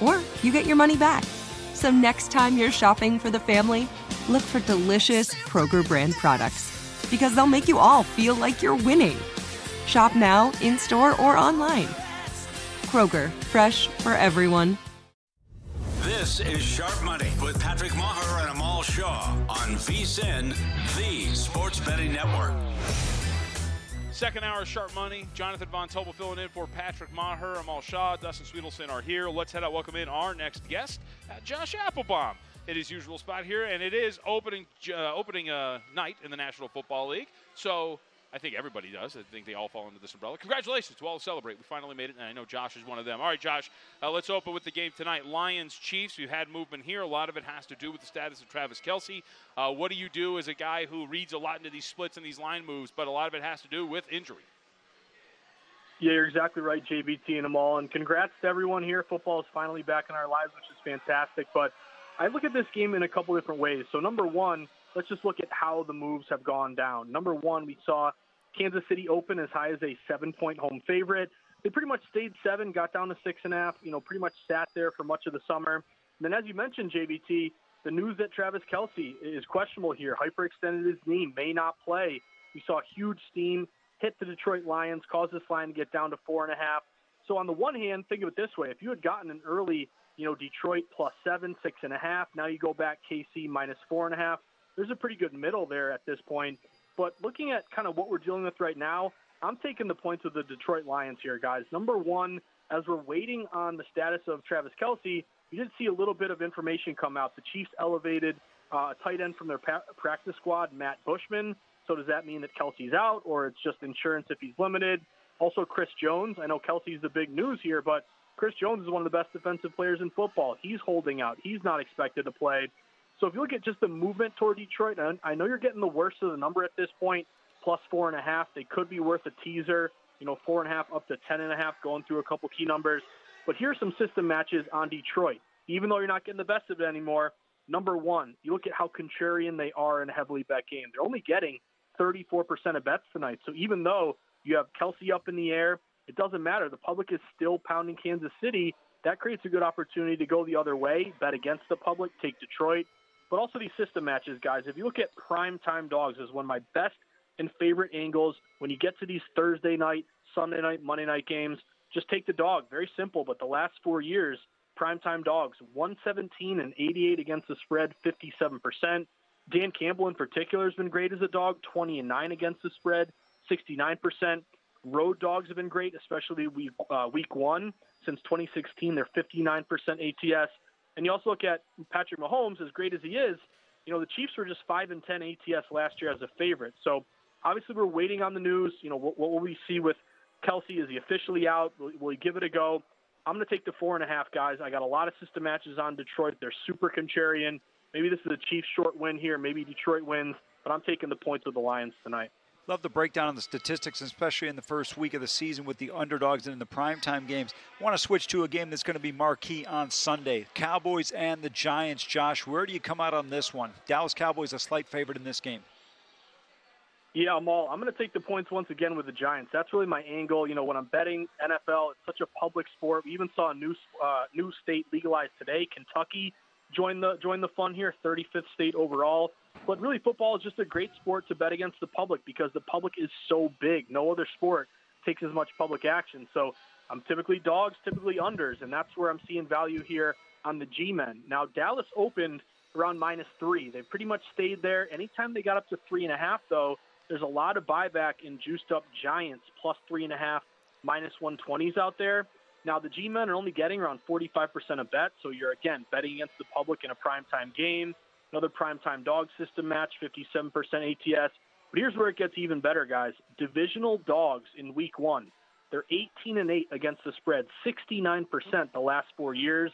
or you get your money back. So next time you're shopping for the family, look for delicious Kroger brand products because they'll make you all feel like you're winning. Shop now, in store, or online. Kroger, fresh for everyone. This is Sharp Money with Patrick Maher and Amal Shah on VSIN, the Sports Betting Network. Second hour, of Sharp Money. Jonathan Von Tobel filling in for Patrick Maher, Amal Shah, Dustin Swedelson are here. Let's head out. Welcome in our next guest, uh, Josh Appelbaum at his usual spot here, and it is opening uh, opening uh, night in the National Football League. So I think everybody does. I think they all fall under this umbrella. Congratulations to all who celebrate. We finally made it, and I know Josh is one of them. All right, Josh, uh, let's open with the game tonight. Lions Chiefs. We've had movement here. A lot of it has to do with the status of Travis Kelce. Uh, what do you do as a guy who reads a lot into these splits and these line moves, but a lot of it has to do with injury? Yeah, you're exactly right, JVT and Amal. And congrats to everyone here. Football is finally back in our lives, which is fantastic. But I look at this game in a couple different ways. So, number one, let's just look at how the moves have gone down. Number one, we saw Kansas City open as high as a seven point home favorite. They pretty much stayed seven, got down to six and a half, you know, pretty much sat there for much of the summer. And then, as you mentioned, JVT, the news that Travis Kelce is questionable here, hyperextended his knee, may not play. We saw huge steam hit the Detroit Lions, caused this line to get down to four and a half. So on the one hand, think of it this way: if you had gotten an early, you know, Detroit plus seven, six and a half, now you go back KC minus four and a half. There's a pretty good middle there at this point. But looking at kind of what we're dealing with right now, I'm taking the points of the Detroit Lions here, guys. Number one, as we're waiting on the status of Travis Kelce, we did see a little bit of information come out. The Chiefs elevated uh, a tight end from their pa- practice squad, Matt Bushman. So does that mean that Kelce's out, or it's just insurance if he's limited? Also, Chris Jones. I know Kelce's the big news here, but Chris Jones is one of the best defensive players in football. He's holding out. He's not expected to play. So if you look at just the movement toward Detroit, I know you're getting the worst of the number at this point, plus four and a half. They could be worth a teaser, you know, four and a half up to ten and a half, going through a couple key numbers. But here's some system matches on Detroit. Even though you're not getting the best of it anymore, number one, you look at how contrarian they are in a heavily bet game. They're only getting 34% of bets tonight. So even though you have Kelce up in the air, it doesn't matter. The public is still pounding Kansas City. That creates a good opportunity to go the other way, bet against the public, take Detroit but also these system matches, guys. If you look at prime time dogs, is one of my best and favorite angles. When you get to these Thursday night, Sunday night, Monday night games, just take the dog. Very simple, but the last four years, prime time dogs, 117 and 88 against the spread, 57%. Dan Campbell in particular has been great as a dog, 20 and 9 against the spread, 69%. Road dogs have been great, especially week, uh, week one. Since 2016, they're 59% ATS. And you also look at Patrick Mahomes, as great as he is, you know, the Chiefs were just 5 and 10 ATS last year as a favorite. So obviously we're waiting on the news. You know, what, what will we see with Kelce? Is he officially out? Will, will he give it a go? I'm going to take the four and a half, guys. I got a lot of system matches on Detroit. They're super contrarian. Maybe this is a Chiefs short win here. Maybe Detroit wins, but I'm taking the points of the Lions tonight. Love the breakdown on the statistics, especially in the first week of the season with the underdogs and in the primetime games. Want to switch to a game that's going to be marquee on Sunday Cowboys and the Giants. Josh, where do you come out on this one? Dallas Cowboys a slight favorite in this game. Yeah, Amal. I'm going to take the points once again with the Giants. That's really my angle. You know, when I'm betting NFL, it's such a public sport. We even saw a new uh, new state legalized today. Kentucky join the join the fun here. 35th state overall. But really, football is just a great sport to bet against the public because the public is so big. No other sport takes as much public action. So I'm typically dogs, typically unders, and that's where I'm seeing value here on the G-men. Now, Dallas opened around minus three. They pretty much stayed there. Anytime they got up to three and a half, though, there's a lot of buyback in juiced up Giants plus three and a half, minus 120s out there. Now, the G men are only getting around 45% of bets, so you're again betting against the public in a primetime game. Another primetime dog system match, 57% ATS. But here's where it gets even better, guys. Divisional dogs in week one. They're 18 and 8 against the spread, 69% the last four years.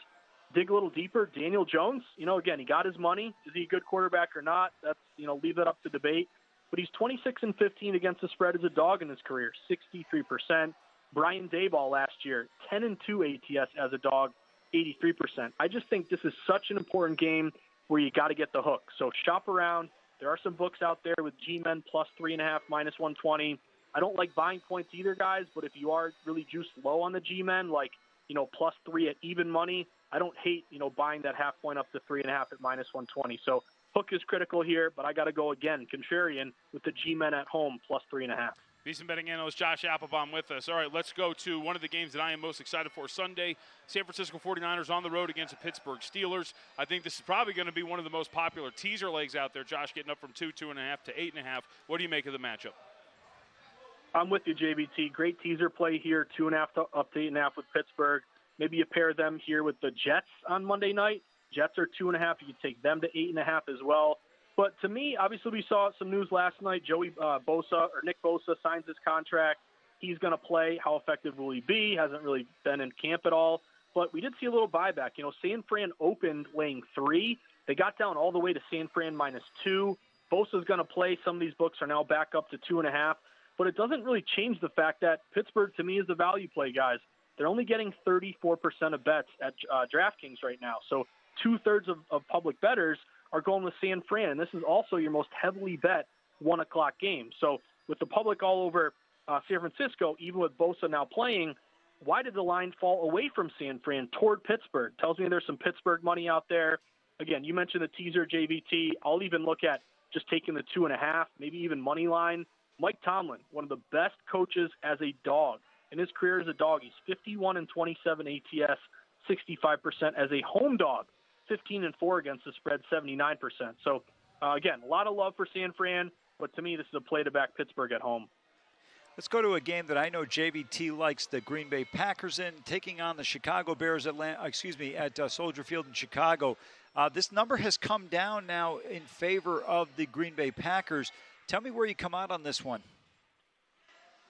Dig a little deeper. Daniel Jones, you know, again, he got his money. Is he a good quarterback or not? That's, you know, leave that up to debate. But he's 26 and 15 against the spread as a dog in his career, 63%. Brian Daboll last year, 10 and 2 ATS as a dog, 83%. I just think this is such an important game where you got to get the hook. So shop around. There are some books out there with G-Men plus three and a half, minus 120. I don't like buying points either, guys. But if you are really juiced low on the G-Men, like you know plus three at even money, I don't hate you know buying that half point up to three and a half at minus 120. So hook is critical here, but I got to go again, contrarian with the G-Men at home plus three and a half. VSiN betting analyst Josh Appelbaum with us. All right, let's go to one of the games that I am most excited for Sunday. San Francisco 49ers on the road against the Pittsburgh Steelers. I think this is probably going to be one of the most popular teaser legs out there. Josh getting up from two, two and a half to eight and a half. What do you make of the matchup? I'm with you, JVT. Great teaser play here, two and a half to, up to eight and a half with Pittsburgh. Maybe you pair them here with the Jets on Monday night. Jets are two and a half. You take them to eight and a half as well. But to me, obviously, we saw some news last night. Joey uh, Bosa or Nick Bosa signs his contract. He's going to play. How effective will he be? Hasn't really been in camp at all. But we did see a little buyback. You know, San Fran opened laying three. They got down all the way to San Fran minus two. Bosa's going to play. Some of these books are now back up to two and a half. But it doesn't really change the fact that Pittsburgh, to me, is the value play, guys. They're only getting 34% of bets at uh, DraftKings right now. So two thirds of, of public bettors – are going with San Fran. And this is also your most heavily bet one o'clock game. So with the public all over uh, San Francisco, even with Bosa now playing, why did the line fall away from San Fran toward Pittsburgh? Tells me there's some Pittsburgh money out there. Again, you mentioned the teaser JVT. I'll even look at just taking the two and a half, maybe even money line. Mike Tomlin, one of the best coaches as a dog in his career as a dog. He's 51 and 27 ATS, 65% as a home dog. 15 and 4 against the spread, 79%. So, uh, again, a lot of love for San Fran, but to me, this is a play to back Pittsburgh at home. Let's go to a game that I know JVT likes the Green Bay Packers in, taking on the Chicago Bears Atlanta, excuse me, at uh, Soldier Field in Chicago. Uh, this number has come down now in favor of the Green Bay Packers. Tell me where you come out on this one.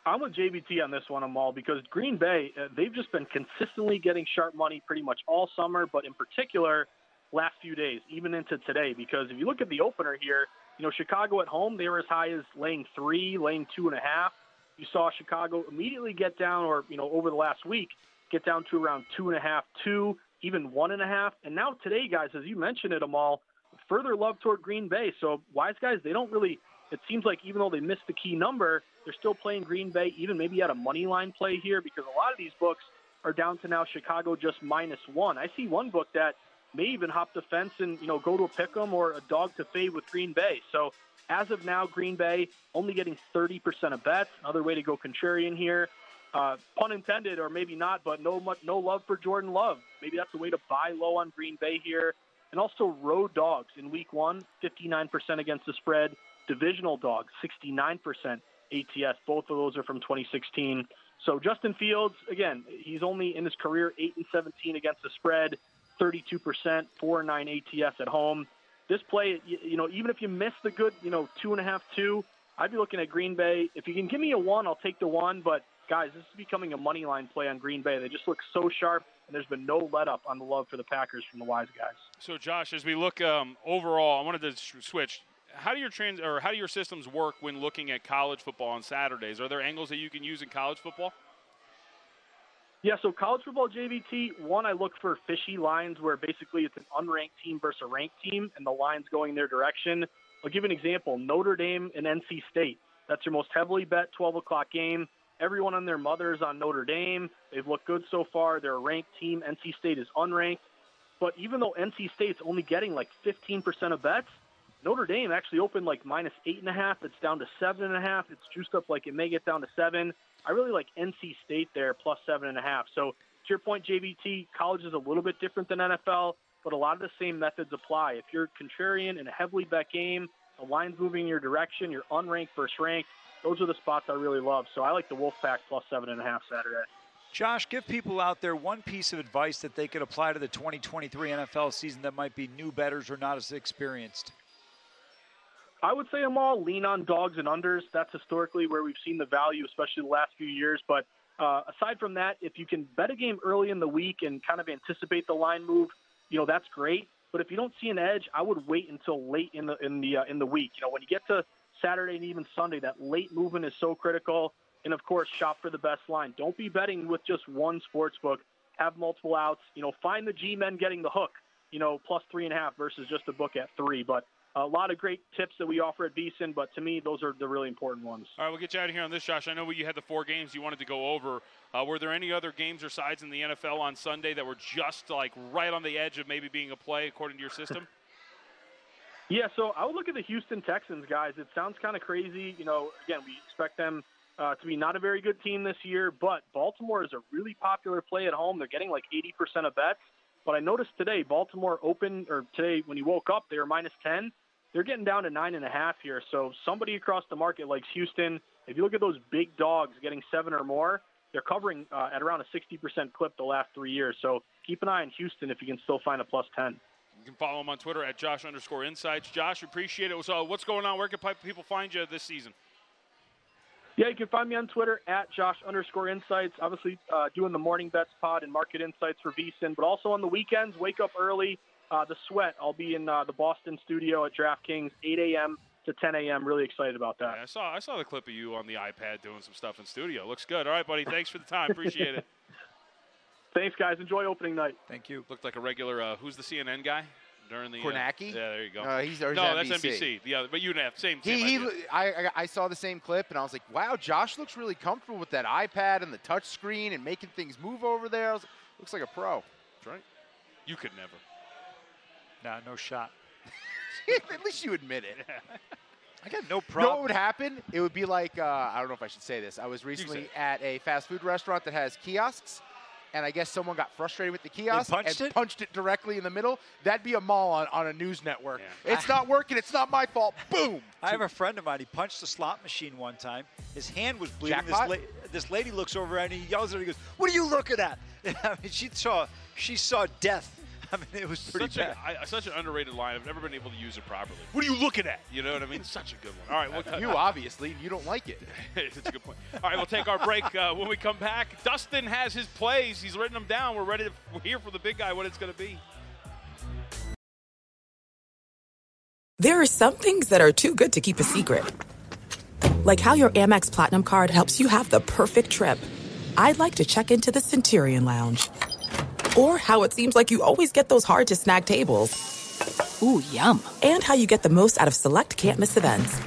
I'm with JVT on this one, Amal, because Green Bay, uh, they've just been consistently getting sharp money pretty much all summer, but in particular, last few days, even into today. Because if you look at the opener here, you know, Chicago at home, they were as high as laying three, laying two and a half. You saw Chicago immediately get down, or, you know, over the last week, get down to around two and a half, two, even one and a half. And now today, guys, as you mentioned it, Amal, further love toward Green Bay. So wise guys, they don't really, it seems like even though they missed the key number, they're still playing Green Bay, even maybe at a money line play here, because a lot of these books are down to now Chicago just minus one. I see one book that may even hop the fence and you know go to a pick 'em or a dog to fade with Green Bay. So as of now, Green Bay only getting 30% of bets. Another way to go contrarian here. Uh, pun intended, or maybe not, but no much, no love for Jordan Love. Maybe that's a way to buy low on Green Bay here. And also road dogs in week one, 59% against the spread. Divisional dogs, 69% ATS. Both of those are from 2016. So Justin Fields, again, he's only in his career 8 and 17 against the spread. 32%, 4 9 ATS at home. This play, you, you know, even if you miss the good, you know, two and a half, two, I'd be looking at Green Bay. If you can give me a one, I'll take the one. But guys, this is becoming a money line play on Green Bay. They just look so sharp, and there's been no let up on the love for the Packers from the wise guys. So, Josh, as we look um, overall, I wanted to switch. How do your trans or how do your systems work when looking at college football on Saturdays? Are there angles that you can use in college football? Yeah, so college football JVT, one, I look for fishy lines where basically it's an unranked team versus a ranked team and the line's going their direction. I'll give an example Notre Dame and NC State. That's your most heavily bet 12 o'clock game. Everyone and their mothers on Notre Dame. They've looked good so far. They're a ranked team. NC State is unranked. But even though NC State's only getting like 15% of bets, Notre Dame actually opened like minus eight and a half. It's down to seven and a half. It's juiced up like it may get down to seven. I really like NC State there plus seven and a half. So to your point, JVT, college is a little bit different than NFL, but a lot of the same methods apply. If you're contrarian in a heavily bet game, the line's moving in your direction, you're unranked versus ranked. Those are the spots I really love. So I like the Wolfpack plus seven and a half Saturday. Josh, give people out there one piece of advice that they could apply to the 2023 NFL season that might be new betters or not as experienced. I would say them all lean on dogs and unders. That's historically where we've seen the value, especially the last few years. But uh, aside from that, if you can bet a game early in the week and kind of anticipate the line move, you know that's great. But if you don't see an edge, I would wait until late in the in the uh, in the week. You know, when you get to Saturday and even Sunday, that late movement is so critical. And of course, shop for the best line. Don't be betting with just one sports book. Have multiple outs. You know, find the G men getting the hook. You know, plus three and a half versus just a book at three. But a lot of great tips that we offer at VSIN, but to me, those are the really important ones. All right, we'll get you out of here on this, Josh. I know you had the four games you wanted to go over. Uh, were there any other games or sides in the NFL on Sunday that were just like right on the edge of maybe being a play according to your system? yeah, so I would look at the Houston Texans, guys. It sounds kind of crazy. You know, again, we expect them uh, to be not a very good team this year, but Baltimore is a really popular play at home. They're getting like 80% of bets. But I noticed today, Baltimore opened, or today when you woke up, they were minus 10 they're getting down to nine and a half here. So somebody across the market likes Houston. If you look at those big dogs getting seven or more, they're covering uh, at around a 60% clip the last three years. So keep an eye on Houston if you can still find a plus 10. You can follow him on Twitter at Josh underscore insights. Josh, appreciate it. So what's going on? Where can people find you this season? Yeah, you can find me on Twitter at Josh underscore insights. Obviously, uh, doing the morning bets pod and market insights for VSIN, but also on the weekends, wake up early, uh, the sweat. I'll be in uh, the Boston studio at DraftKings, 8 a.m. to 10 a.m. Really excited about that. Yeah, I saw I saw the clip of you on the iPad doing some stuff in studio. Looks good. All right, buddy. Thanks for the time. Appreciate it. Thanks, guys. Enjoy opening night. Thank you. Looked like a regular. Uh, who's the CNN guy? During the Kornacki? Uh, yeah, there you go. Uh, he's, no, that's NBC. The other, but you have same. He, same he, I, I saw the same clip and I was like, wow, Josh looks really comfortable with that iPad and the touch screen and making things move over there. Like, looks like a pro. That's right. You could never. Nah, no shot. At least you admit it. I got no You know problem. what would happen? It would be like uh, I don't know if I should say this. I was recently at a fast food restaurant that has kiosks, and I guess someone got frustrated with the kiosk punched and it? punched it directly in the middle. That'd be Amal on, on a news network. Yeah. It's not working. It's not my fault. Boom. I have a friend of mine. He punched the slot machine one time. His hand was bleeding. This, la- this lady looks over and he yells at her. He goes, "What are you looking at?" I mean, she saw she saw death. I mean, it was pretty Such, bad. a, I, such an underrated line. I've never been able to use it properly. What are you looking at? You know what I mean? Such a good one. All right, we'll, you obviously you don't like it. it's a good point. All right, we'll take our break. Uh, when we come back, Dustin has his plays. He's written them down. We're ready to hear from the big guy what it's going to be. There are some things that are too good to keep a secret. Like how your Amex Platinum card helps you have the perfect trip. I'd like to check into the Centurion Lounge. Or how it seems like you always get those hard to snag tables. Ooh, yum. And how you get the most out of select can't miss events.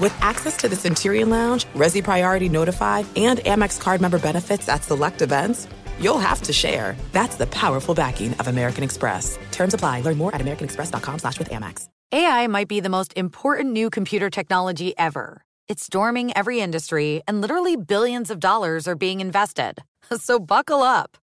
With access to the Centurion Lounge, Resy Priority Notify, and Amex card member benefits at select events, you'll have to share. That's the powerful backing of American Express. Terms apply. Learn more at americanexpress.com slash with Amex. AI might be the most important new computer technology ever. It's storming every industry, and literally billions of dollars are being invested. So buckle up.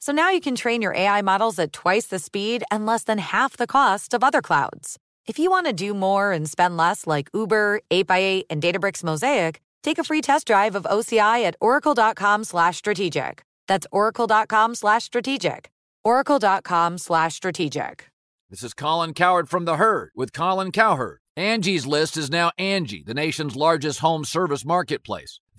So now you can train your AI models at twice the speed and less than half the cost of other clouds. If you want to do more and spend less like Uber, 8x8, and Databricks Mosaic, take a free test drive of OCI at oracle.com slash strategic. That's oracle.com slash strategic. oracle.com slash strategic. This is Colin Cowherd from The Herd with Colin Cowherd. Angie's List is now Angie, the nation's largest home service marketplace.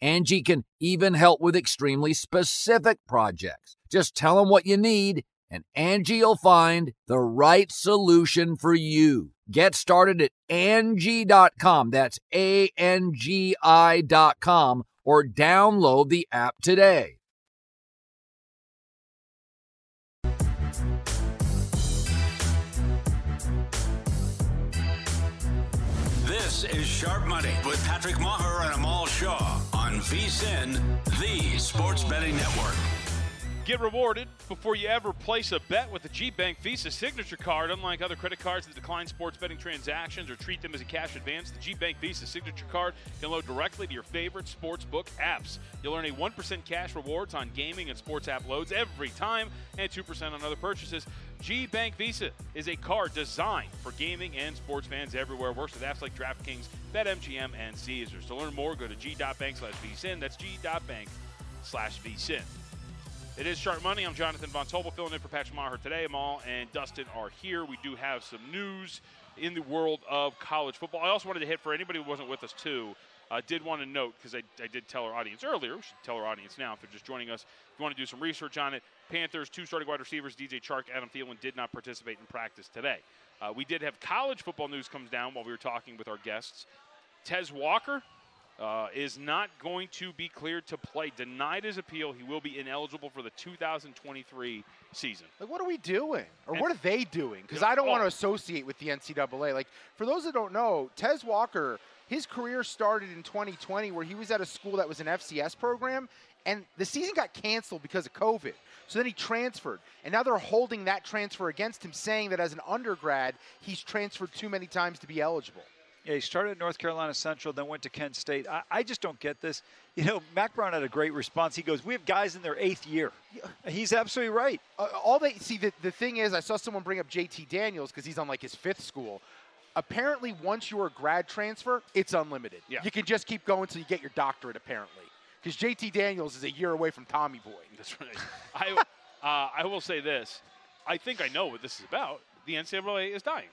Angie can even help with extremely specific projects. Just tell them what you need and Angie will find the right solution for you. Get started at Angie.com. That's A N G I.com or download the app today. This is Sharp Money with Patrick Maher and Amal Shah VSIN, the Sports Betting Network. Get rewarded before you ever place a bet with the G Bank Visa signature card. Unlike other credit cards that decline sports betting transactions or treat them as a cash advance, the G Bank Visa signature card can load directly to your favorite sports book apps. You'll earn a 1% cash rewards on gaming and sports app loads every time and 2% on other purchases. G Bank Visa is a card designed for gaming and sports fans everywhere. Works with apps like DraftKings, BetMGM, and Caesars. To learn more, go to g.bank slash vsin. That's g.bank slash vsin. It is Sharp Money. I'm Jonathan Von Tobel filling in for Patrick Maher today. Amal and Dustin are here. We do have some news in the world of college football. I also wanted to hit for anybody who wasn't with us too. I uh, did want to note because I, I, did tell our audience earlier. We should tell our audience now if they're just joining us. If you want to do some research on it, Panthers two starting wide receivers, DJ Chark, Adam Thielen did not participate in practice today. Uh, we did have college football news comes down while we were talking with our guests. Tez Walker uh, is not going to be cleared to play. Denied his appeal. He will be ineligible for the 2023 season. Like, what are we doing? Or and, what are they doing? Because I don't oh. want to associate with the NCAA. Like, for those that don't know, Tez Walker, his career started in 2020 where he was at a school that was an FCS program, and the season got canceled because of COVID. So then he transferred, and now they're holding that transfer against him, saying that as an undergrad, he's transferred too many times to be eligible. Yeah, he started at North Carolina Central, then went to Kent State. I, I, just don't get this. You know, Mack Brown had a great response. He goes, "We have guys in their eighth year." He's absolutely right. Uh, all they see the, the thing is, I saw someone bring up JT Daniels because he's on like his fifth school. Apparently, once you're a grad transfer, it's unlimited. Yeah. You can just keep going until you get your doctorate. Apparently, because JT Daniels is a year away from Tommy Boy. That's right. I uh, I will say this. I think I know what this is about. The NCAA is dying.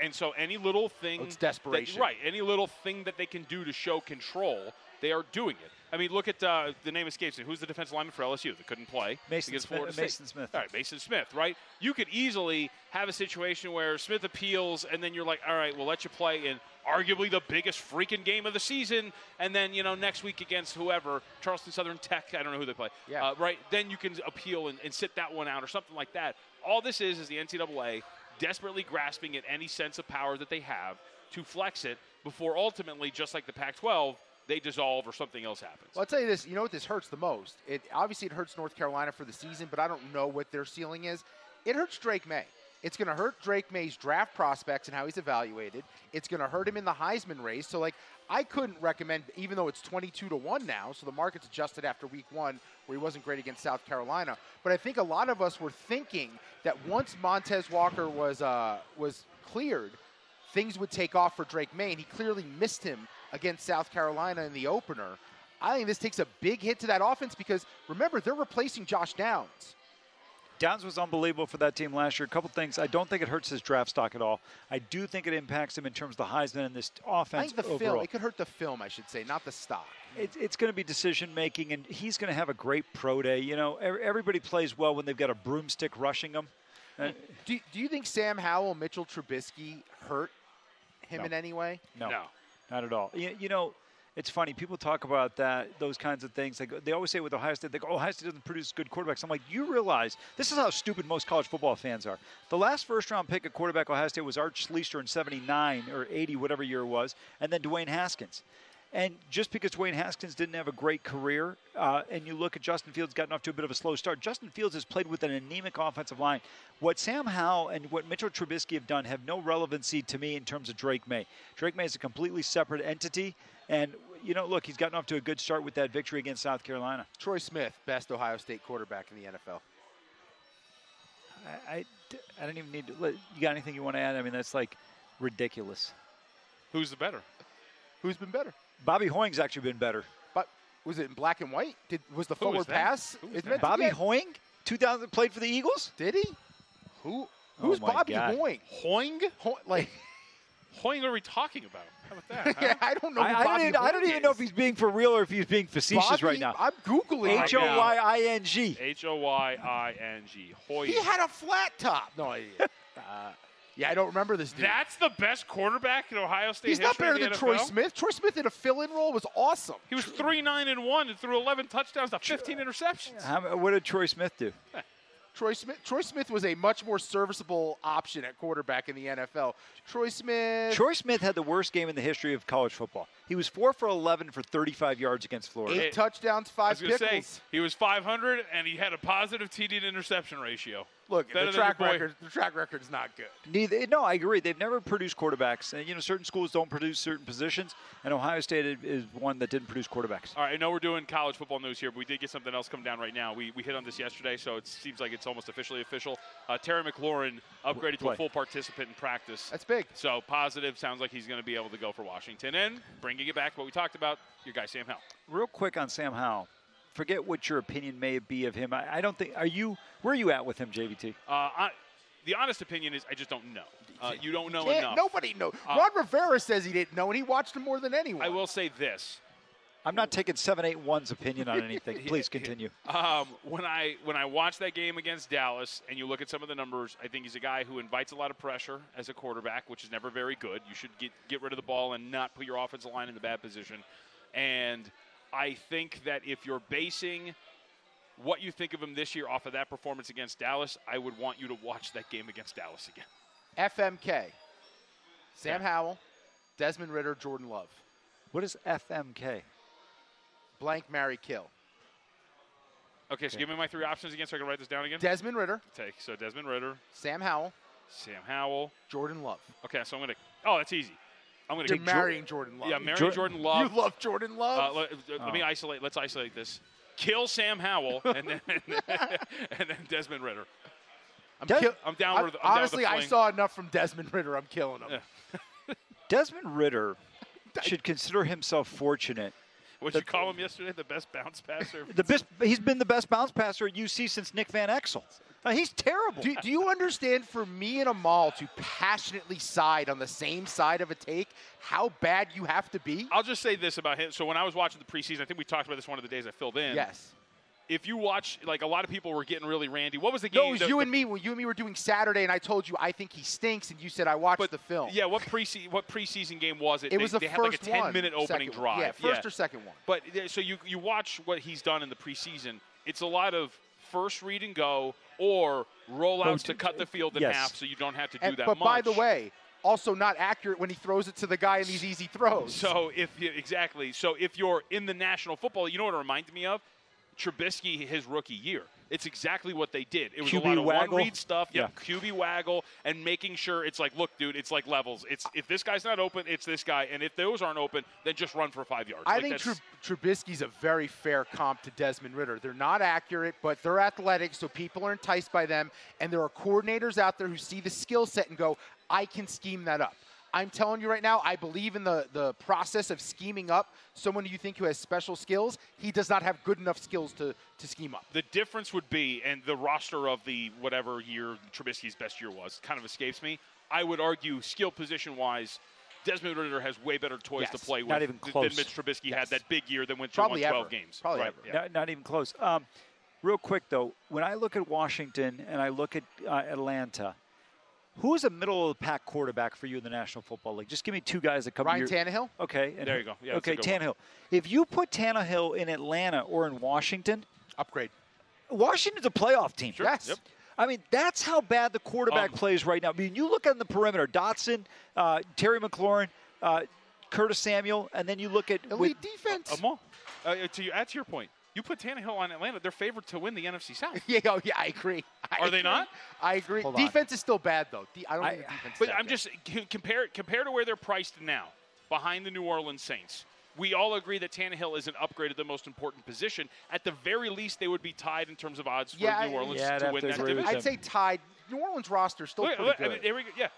And so any little thing, oh, it's desperation, that, right? Any little thing that they can do to show control, they are doing it. I mean, look at uh, the name escapes me. Who's the defensive lineman for LSU that couldn't play Mason against Smith, Florida State? Maason Smith. All right, Maason Smith. Right? You could easily have a situation where Smith appeals, and then you're like, all right, we'll let you play in arguably the biggest freaking game of the season, and then you know next week against whoever, Charleston Southern Tech. I don't know who they play. Yeah. Uh, right. Then you can appeal and, and sit that one out or something like that. All this is is the NCAA desperately grasping at any sense of power that they have to flex it before ultimately, just like the Pac 12, they dissolve or something else happens. Well, I'll tell you this. You know what this hurts the most? It obviously it hurts North Carolina for the season, but I don't know what their ceiling is. It hurts Drake Maye. It's going to hurt Drake Maye's draft prospects and how he's evaluated. It's going to hurt him in the Heisman race. So, like, I couldn't recommend, even though it's 22 to 1 now, so the market's adjusted after week one, where he wasn't great against South Carolina. But I think a lot of us were thinking that once Montez Walker was, uh, was cleared, things would take off for Drake Maye, and he clearly missed him against South Carolina in the opener. I think this takes a big hit to that offense because remember, they're replacing Josh Downs. Downs was unbelievable for that team last year. A couple things. I don't think it hurts his draft stock at all. I do think it impacts him in terms of the Heisman and this offense. I think the overall. film. It could hurt the film, I should say, not the stock. It's, it's going to be decision making, and he's going to have a great pro day. You know, everybody plays well when they've got a broomstick rushing them. Uh, do, do you think Sam Howell, Mitchell Trubisky hurt him no. in any way? No, no, not at all. You, you know, it's funny. People talk about that, those kinds of things. Like they always say with Ohio State, they go, "Ohio State doesn't produce good quarterbacks." I'm like, you realize this is how stupid most college football fans are. The last first-round pick at quarterback Ohio State was Art Schlichter in '79 or '80, whatever year it was, and then Dwayne Haskins. And just because Dwayne Haskins didn't have a great career, uh, and you look at Justin Fields gotten off to a bit of a slow start, Justin Fields has played with an anemic offensive line. What Sam Howell and what Mitchell Trubisky have done have no relevancy to me in terms of Drake Maye. Drake Maye is a completely separate entity, and you know, look, he's gotten off to a good start with that victory against South Carolina. Troy Smith, best Ohio State quarterback in the NFL. I, I, I don't even need to. You got anything you want to add? I mean, that's like ridiculous. Who's the better? Who's been better? Bobby Hoying's actually been better. But was it in black and white? Did was the Who forward pass? Is that? Bobby get- Hoying, 2000 played for the Eagles. Did he? Who? Oh Who's my Bobby God. Hoying? Hoing? Ho- like Hoing, what are we talking about? How about that? huh? yeah, I don't know. I, I don't even, I don't Hoying even know if he's being for real or if he's being facetious Bobby, right now. I'm googling. H O Y I N G. H O Y I N G. Hoy. He had a flat top. No idea. uh, yeah, I don't remember this dude. That's the best quarterback in Ohio State He's not better in the than Troy Smith. Troy Smith in a fill-in role was awesome. He was three nine and one and threw 11 touchdowns to 15 interceptions. How, what did Troy Smith do? Troy Smith. Troy Smith was a much more serviceable option at quarterback in the NFL. Troy Smith. Troy Smith had the worst game in the history of college football. He was four for 11 for 35 yards against Florida. eight touchdowns, I five was pickles. say he was 500 and he had a positive TD to interception ratio. Look, Better the track record. The track record is not good. Neither, no, I agree. They've never produced quarterbacks. And, you know, certain schools don't produce certain positions, and Ohio State is- is one that didn't produce quarterbacks. All right, I know we're doing college football news here, but we did get something else come down right now. We, we hit on this yesterday, so it seems like it's almost officially official. Uh, Terry McLaurin upgraded to a full participant in practice. That's big. So positive. Sounds like he's going to be able to go for Washington. And bringing it back to what we talked about, your guy Sam Howell. Real quick on Sam Howell. Forget what your opinion may be of him. I, I don't think. Are you? Where are you at with him, JVT? Uh, I, the honest opinion is I just don't know. Uh, you don't know enough. Nobody knows. Uh, Ron Rivera says he didn't know, and he watched him more than anyone. I will say this. I'm not taking seven eight one's opinion on anything. Please continue. Um, when I when I watch that game against Dallas and you look at some of the numbers, I think he's a guy who invites a lot of pressure as a quarterback, which is never very good. You should get get rid of the ball and not put your offensive line in a bad position. And I think that if you're basing what you think of him this year off of that performance against Dallas, I would want you to watch that game against Dallas again. FMK. Sam Howell, Desmond Ridder, Jordan Love. What is FMK? Blank, Mary, kill. Okay, so give me my three options again so I can write this down again. Desmond Ridder, Take so Desmond Ridder, Sam Howell, Sam Howell. Jordan Love. Okay, so I'm gonna. Oh, that's easy. I'm gonna You're take Jor- marrying Jordan Love. Yeah, marrying Jor- Jordan Love. You love Jordan Love? Uh, let, uh, let me isolate. Let's isolate this. Kill Sam Howell and then and then Desmond Ridder. I'm, Des- kill- I'm down I'm- with- I'm down with the honestly, I saw enough from Desmond Ridder. I'm killing him. Yeah. Desmond Ridder should consider himself fortunate. What'd you call him yesterday? The best bounce passer. The best. He's been the best bounce passer at UC since Nick Van Exel. Uh, he's terrible. Do, do you understand for me and Amal to passionately side on the same side of a take how bad you have to be? I'll just say this about him. So when I was watching the preseason, I think we talked about this one of the days I filled in. Yes. If you watch, like a lot of people were getting really randy. What was the game? No, it was the- you the- and me. When you and me were doing Saturday, and I told you I think he stinks, and you said I watched the film. Yeah, what pre what preseason game was it? It They- was the they had first like a Ten-minute opening second drive. Yeah, first or second one. But uh, so you you watch what he's done in the preseason. It's a lot of first read and go or rollouts to cut the field in yes. half, so you don't have to do And- that but much. by the way, also not accurate when he throws it to the guy in these easy throws. So if you, exactly, so if you're in the national football, you know what it reminds me of? Trubisky, his rookie year. It's exactly what they did. It was QB a lot of waggle. one read stuff, yep, QB waggle, and making sure it's like, look, dude, it's like levels. It's if this guy's not open, it's this guy, and if those aren't open, then just run for five yards. I Like, think Trub- Trubisky's a very fair comp to Desmond Ridder. They're not accurate, but they're athletic, so people are enticed by them. And there are coordinators out there who see the skill set and go, I can scheme that up. I'm telling you right now, I believe in the, the process of scheming up someone you think who has special skills. He does not have good enough skills to, to scheme up. The difference would be, and the roster of the whatever year Trubisky's best year was kind of escapes me. I would argue, skill position wise, Desmond Ridder has way better toys to play with Not even close. than Mitch Trubisky Yes. had that big year that went through Probably 12 ever. games. Probably right. ever. yeah. Not, not even close. Um, real quick though, when I look at Washington and I look at uh, Atlanta, Who's a middle of the pack quarterback for you in the National Football League? Just give me two guys that come. Ryan to your, Tannehill. Okay. and There you go. Yeah, okay, good one. Tannehill. If you put Tannehill in Atlanta or in Washington, Upgrade. Washington's a playoff team. Sure. Yes. Yep. I mean, that's how bad the quarterback Um, plays right now. I mean, you look on the perimeter: Dotson, uh, Terry McLaurin, uh, Curtis Samuel, and then you look at Elite with, defense. Amal, uh, to, you- add to your point, you put Tannehill on Atlanta, they're favored to win the NFC South. yeah, oh, yeah, I agree. I Are they not? I agree. Hold on. defense is still bad though. De- I don't I- think the defense. is But that I'm bad. just c- compare compare to where they're priced now, behind the New Orleans Saints. We all agree that Tannehill is an upgrade at the most important position. At the very least, they would be tied in terms of odds for Yeah, I- New Orleans Yeah, to win to that division. I'd say tied. New Orleans roster still Look, pretty look, I good. mean, we go. Yeah,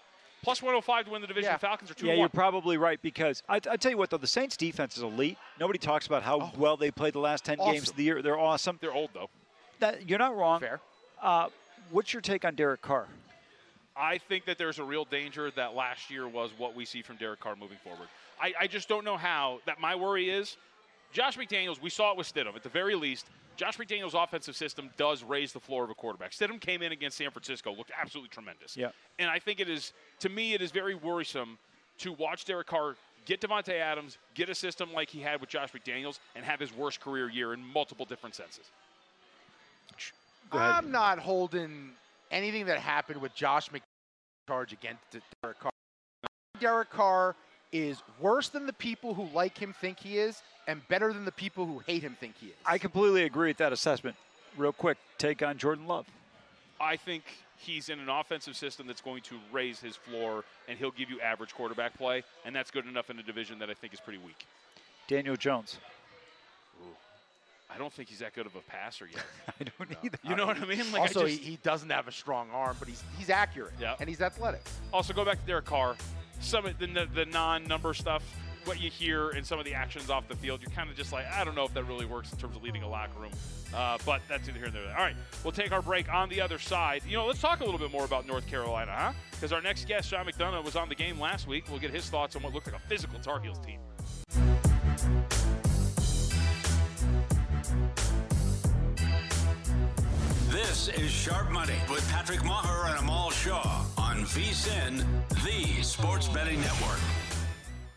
plus 105 to win the division. Yeah. Falcons are two yeah, you're probably right because I, I tell you what though, the Saints defense is elite. Nobody talks about how well they played the last ten games of the year. They're awesome. They're old though. That, you're not wrong. Fair. Uh, what's your take on Derek Carr? I think that there's a real danger that last year was what we see from Derek Carr moving forward. I, I just don't know how. That my worry is Josh McDaniels. We saw it with Stidham. At the very least, Josh McDaniels' offensive system does raise the floor of a quarterback. Stidham came in against San Francisco, looked absolutely tremendous. Yeah. And I think it is, to me, it is very worrisome to watch Derek Carr get Davante Adams, get a system like he had with Josh McDaniels, and have his worst career year in multiple different senses. Go ahead. I'm not holding anything that happened with Josh McCarge charge against Derek Carr. Derek Carr is worse than the people who like him think he is, and better than the people who hate him think he is. I completely agree with that assessment. Real quick, take on Jordan Love. I think he's in an offensive system that's going to raise his floor, and he'll give you average quarterback play, and that's good enough in a division that I think is pretty weak. Daniel Jones. I don't think he's that good of a passer yet. I don't either. You know what I mean? Like also, I just, he, he doesn't have a strong arm, but he's he's accurate. Yeah. And he's athletic. also go back to Derek Carr. Some of the, the, the non-number stuff, what you hear and some of the actions off the field, you're kind of just like, I don't know if that really works in terms of leading a locker room. Uh, but that's either here and there. All right, we'll take our break on the other side. You know, let's talk a little bit more about North Carolina, huh? Because our next guest, Sean McDonough, was on the game last week. We'll get his thoughts on what looked like a physical Tar Heels team. This is Sharp Money with Patrick Maher and Amal Shah on VSIN, the sports betting network.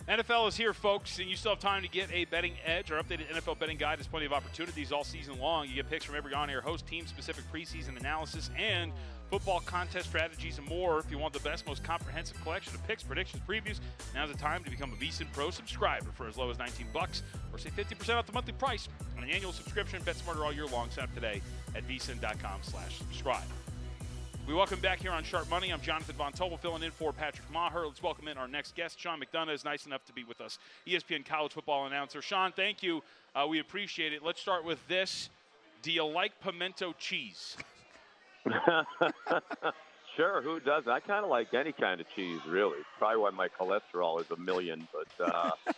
NFL is here, folks, and you still have time to get a betting edge. Our updated NFL betting guide has plenty of opportunities all season long. You get picks from every on-air host, team-specific preseason analysis, and football contest strategies and more. If you want the best, most comprehensive collection of picks, predictions, previews, now's the time to become a VSiN Pro subscriber for as low as 19 bucks, or say 50% off the monthly price on an annual subscription. Bet smarter all year long. Sign up today at vsin.com/subscribe. We welcome back here on Sharp Money. I'm Jonathan Von Tobel, filling in for Patrick Maher. Let's welcome in our next guest, Sean McDonough. is nice enough to be with us, ESPN college football announcer. Sean, thank you. Uh, we appreciate it. Let's start with this. Do you like pimento cheese? sure, who doesn't? I kind of like any kind of cheese, really. Probably why my cholesterol is a million, but uh,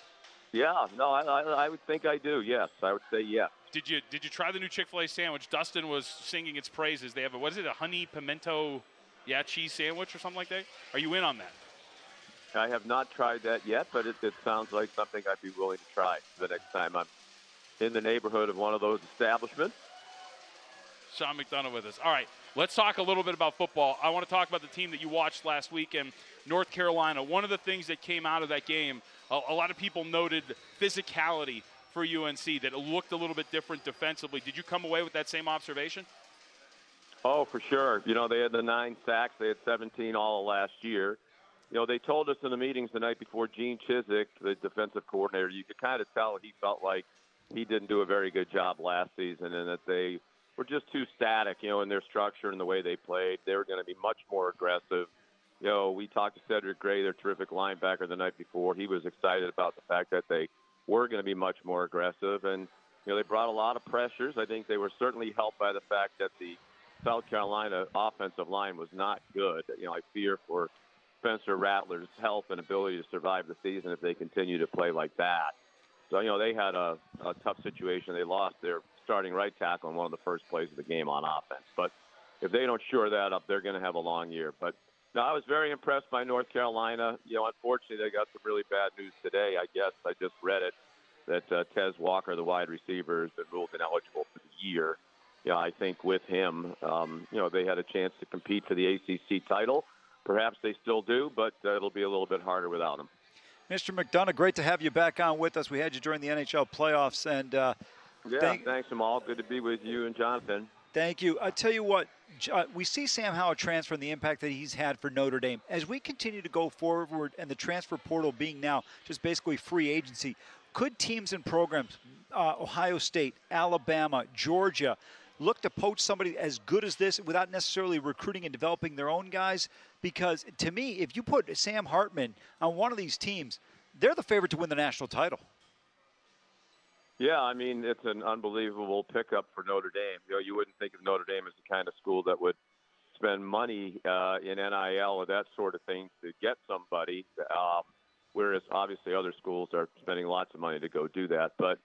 yeah, no, I, I, I would think I do. Yes, I would say yes. Did you did you try the new Chick Fil A sandwich? Dustin was singing its praises. They have a what is it? A honey pimento, yeah, cheese sandwich or something like that. Are you in on that? I have not tried that yet, but it, it sounds like something I'd be willing to try the next time I'm in the neighborhood of one of those establishments. Sean McDonough with us. All right, let's talk a little bit about football. I want to talk about the team that you watched last weekend, North Carolina. One of the things that came out of that game, a, a lot of people noted physicality for UNC, that it looked a little bit different defensively. Did you come away with that same observation? Oh, for sure. You know, they had the nine sacks. They had 17 all last year. You know, they told us in the meetings the night before Gene Chizik, the defensive coordinator, you could kind of tell he felt like he didn't do a very good job last season and that they were just too static, you know, in their structure and the way they played. They were going to be much more aggressive. You know, we talked to Cedric Gray, their terrific linebacker, the night before. He was excited about the fact that they were going to be much more aggressive. And, you know, they brought a lot of pressures. I think they were certainly helped by the fact that the South Carolina offensive line was not good. You know, I fear for Spencer Rattler's health and ability to survive the season if they continue to play like that. So, you know, they had a, a tough situation. They lost their starting right tackle in one of the first plays of the game on offense. But if they don't shore that up, they're going to have a long year. But no, I was very impressed by North Carolina. You know, unfortunately, they got some really bad news today. I guess I just read it that uh, Tez Walker, the wide receiver, has been ruled ineligible for the year. Yeah, I think with him, um, you know, they had a chance to compete for the ACC title perhaps they still do, but uh, it'll be a little bit harder without him. Mr. McDonough, great to have you back on with us. We had you during the NHL playoffs, and uh, yeah, thank- thanks, Jamal. Good to be with you and Jonathan. Thank you. I tell you what, uh, we see Sam Howell transfer and the impact that he's had for Notre Dame. As we continue to go forward and the transfer portal being now just basically free agency, could teams and programs, uh, Ohio State, Alabama, Georgia, look to poach somebody as good as this without necessarily recruiting and developing their own guys? Because to me, if you put Sam Hartman on one of these teams, they're the favorite to win the national title. Yeah, I mean it's an unbelievable pickup for Notre Dame. You know, you wouldn't think of Notre Dame as the kind of school that would spend money uh, in NIL or that sort of thing to get somebody, um, whereas obviously other schools are spending lots of money to go do that. But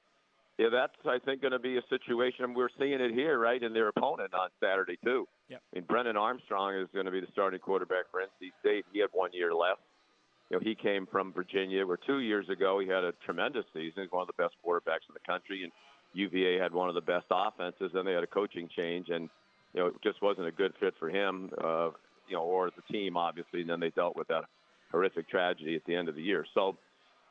yeah, that's I think going to be a situation. We're seeing it here, right, in their opponent on Saturday too. Yep. I mean, Brennan Armstrong is going to be the starting quarterback for NC State. He had one year left you know, he came from Virginia, where two years ago he had a tremendous season. He's one of the best quarterbacks in the country, and UVA had one of the best offenses. Then they had a coaching change, and you know, it just wasn't a good fit for him, uh, you know, or the team, obviously. And then they dealt with that horrific tragedy at the end of the year. So,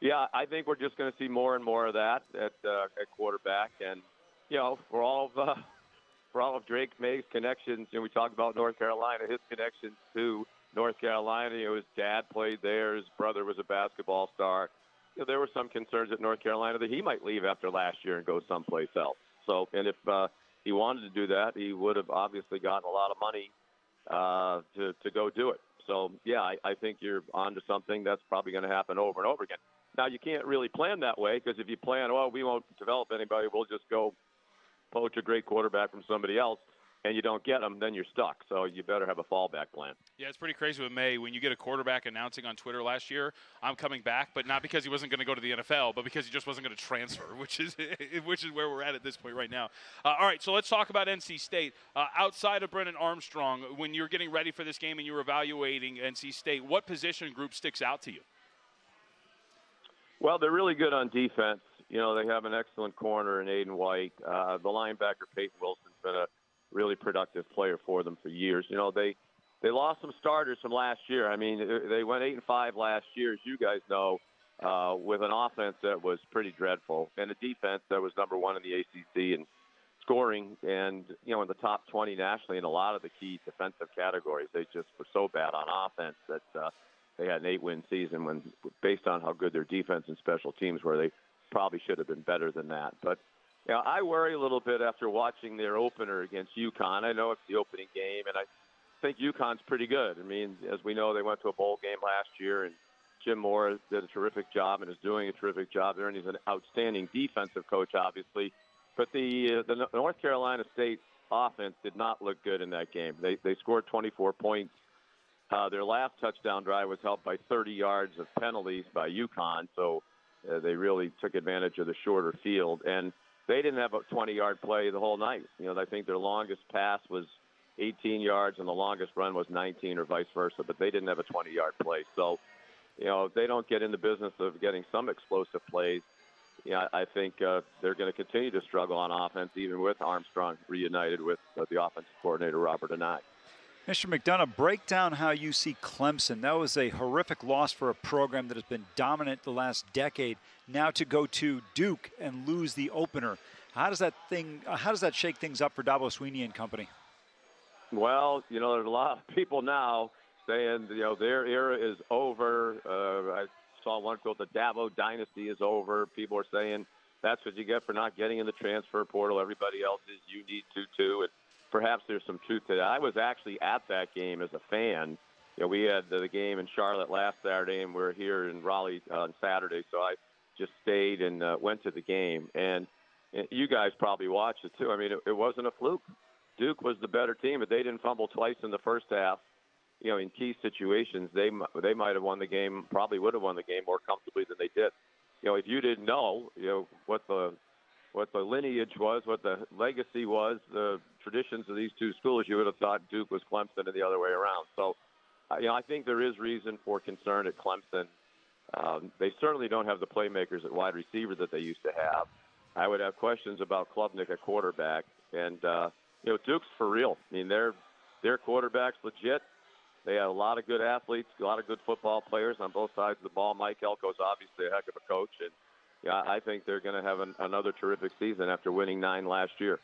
yeah, I think we're just going to see more and more of that at uh, at quarterback, and you know, for all of uh, for all of Drake Maye's connections, you know, we talked about North Carolina, his connections to North Carolina. You know, his dad played there. His brother was a basketball star. You know, there were some concerns at North Carolina that he might leave after last year and go someplace else. So, and if uh, he wanted to do that, he would have obviously gotten a lot of money uh, to to go do it. So, yeah, I, I think you're onto something that's probably going to happen over and over again. Now, you can't really plan that way because if you plan, well, we won't develop anybody, we'll just go poach a great quarterback from somebody else and you don't get them, then you're stuck. So you better have a fallback plan. Yeah, it's pretty crazy with Maye When you get a quarterback announcing on Twitter last year, "I'm coming back," but not because he wasn't going to go to the NFL, but because he just wasn't going to transfer, which is which is where we're at at this point right now. Uh, all right, so let's talk about NC State. Uh, outside of Brennan Armstrong, when you're getting ready for this game and you're evaluating NC State, what position group sticks out to you? Well, they're really good on defense. You know, they have an excellent corner in Aydan White. Uh, the linebacker Peyton Wilson's been a really productive player for them for years. You know, they they lost some starters from last year. I mean, they went eight and five last year, as you guys know, uh, with an offense that was pretty dreadful and a defense that was number one in the ACC and scoring and you know in the top 20 nationally in a lot of the key defensive categories. They just were so bad on offense that uh, they had an eight-win season when, based on how good their defense and special teams were, they probably should have been better than that. But know, I worry a little bit after watching their opener against UConn. I know it's the opening game, and I think UConn's pretty good. I mean, as we know, they went to a bowl game last year, and Jim Mora did a terrific job and is doing a terrific job there, and he's an outstanding defensive coach, obviously. But the uh, the North Carolina State offense did not look good in that game. They they scored 24 points. Uh, their last touchdown drive was helped by 30 yards of penalties by UConn, so uh, they really took advantage of the shorter field. And they didn't have a 20 yard play the whole night. You know, I think their longest pass was 18 yards and the longest run was 19 or vice versa, but they didn't have a 20 yard play. So, you know, if they don't get in the business of getting some explosive plays, you know, I think uh, they're going to continue to struggle on offense, even with Armstrong reunited with uh, the offensive coordinator, Robert Anae. Mr. McDonough, break down how you see Clemson. That was a horrific loss for a program that has been dominant the last decade. Now to go to Duke and lose the opener. How does that thing? Uh, how does that shake things up for Dabo Swinney and company? Well, you know, there's a lot of people now saying you know their era is over. Uh, I saw one quote: "The Dabo dynasty is over." People are saying that's what you get for not getting in the transfer portal. Everybody else is. You need to too. And perhaps there's some truth to that. I was actually at that game as a fan. You know, we had the game in Charlotte last Saturday, and we're here in Raleigh on Saturday. So I just stayed and uh, went to the game. And, and you guys probably watched it too. I mean, it, it wasn't a fluke. Duke was the better team, but they didn't fumble twice in the first half. You know, in key situations, they they might have won the game. Probably would have won the game more comfortably than they did. You know, if you didn't know, you know what the what the lineage was, what the legacy was, the traditions of these two schools, you would have thought Duke was Clemson and the other way around. So, uh, you know, I think there is reason for concern at Clemson. Um, they certainly don't have the playmakers at wide receiver that they used to have. I would have questions about Klubnik at quarterback, and uh, you know, Duke's for real. I mean, their their quarterback's legit. They had a lot of good athletes, a lot of good football players on both sides of the ball. Mike Elko's obviously a heck of a coach, and I think they're going to have an, another terrific season after winning nine last year.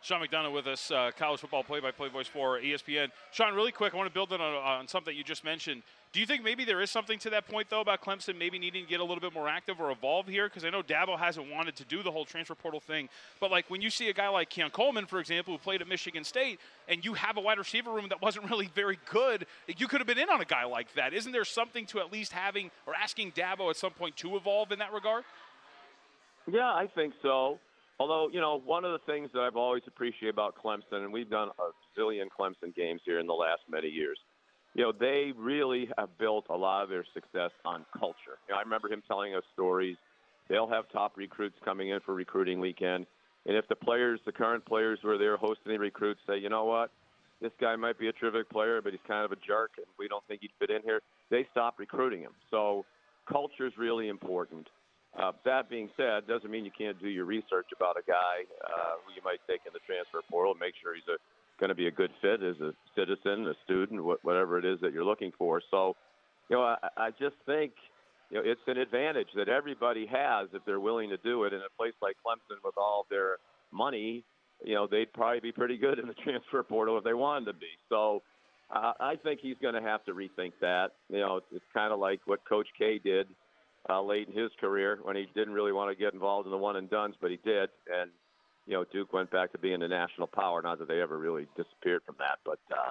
Sean McDonough with us, uh, college football play-by-play voice for ESPN. Sean, really quick, I want to build on, on something you just mentioned. Do you think maybe there is something to that point, though, about Clemson maybe needing to get a little bit more active or evolve here? Because I know Dabo hasn't wanted to do the whole transfer portal thing. But, like, when you see a guy like Keon Coleman, for example, who played at Michigan State, and you have a wide receiver room that wasn't really very good, you could have been in on a guy like that. Isn't there something to at least having or asking Dabo at some point to evolve in that regard? Yeah, I think so. Although, you know, one of the things that I've always appreciated about Clemson, and we've done a zillion Clemson games here in the last many years, you know, they really have built a lot of their success on culture. You know, I remember him telling us stories. They'll have top recruits coming in for recruiting weekend. And if the players, the current players who are there hosting the recruits say, you know what, this guy might be a terrific player, but he's kind of a jerk and we don't think he'd fit in here, they stop recruiting him. So culture is really important. Uh, that being said, doesn't mean you can't do your research about a guy uh, who you might take in the transfer portal and make sure he's going to be a good fit as a citizen, a student, whatever it is that you're looking for. So, you know, I, I just think you know it's an advantage that everybody has if they're willing to do it. In a place like Clemson, with all their money, you know, they'd probably be pretty good in the transfer portal if they wanted to be. So. Uh, I think he's going to have to rethink that. You know, it's, it's kind of like what Coach K did uh, late in his career when he didn't really want to get involved in the one and dones, but he did. And you know, Duke went back to being a national power. Not that they ever really disappeared from that, but uh,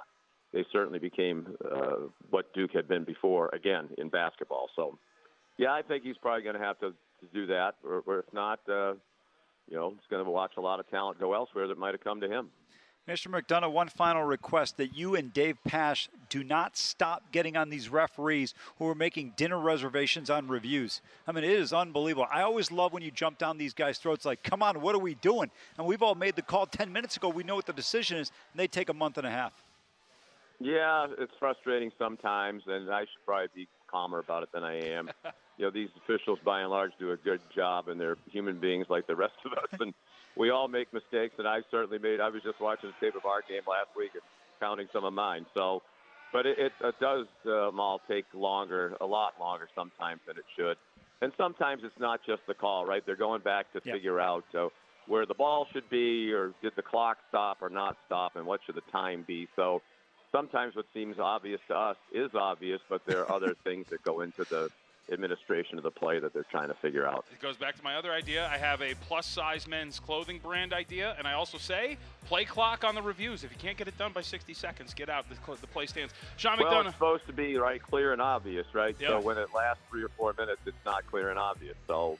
they certainly became uh, what Duke had been before, again, in basketball. So, yeah, I think he's probably going to have to, to do that, or, or if not, uh, you know, he's going to watch a lot of talent go elsewhere that might have come to him. Mr. McDonough, one final request that you and Dave Pasch do not stop getting on these referees who are making dinner reservations on reviews. I mean, it is unbelievable. I always love when you jump down these guys' throats like, come on, what are we doing? And we've all made the call 10 minutes ago. We know what the decision is, and they take a month and a half. Yeah, it's frustrating sometimes, and I should probably be calmer about it than I am. you know, these officials, by and large, do a good job, and they're human beings like the rest of us. And we all make mistakes, and I certainly made. I was just watching the tape of our game last week and counting some of mine. So, but it, it, it does um, all take longer, a lot longer sometimes than it should. And sometimes it's not just the call, right? They're going back to figure out uh, where the ball should be, or did the clock stop or not stop, and what should the time be. So sometimes what seems obvious to us is obvious, but there are other things that go into the administration of the play that they're trying to figure out. It goes back to my other idea. I have a plus size men's clothing brand idea, and I also say play clock on the reviews. If you can't get it done by 60 seconds, get out. The, the play stands. Sean well, McDonough. it's supposed to be right, clear and obvious, right? Yep. So when it lasts three or four minutes, it's not clear and obvious. So.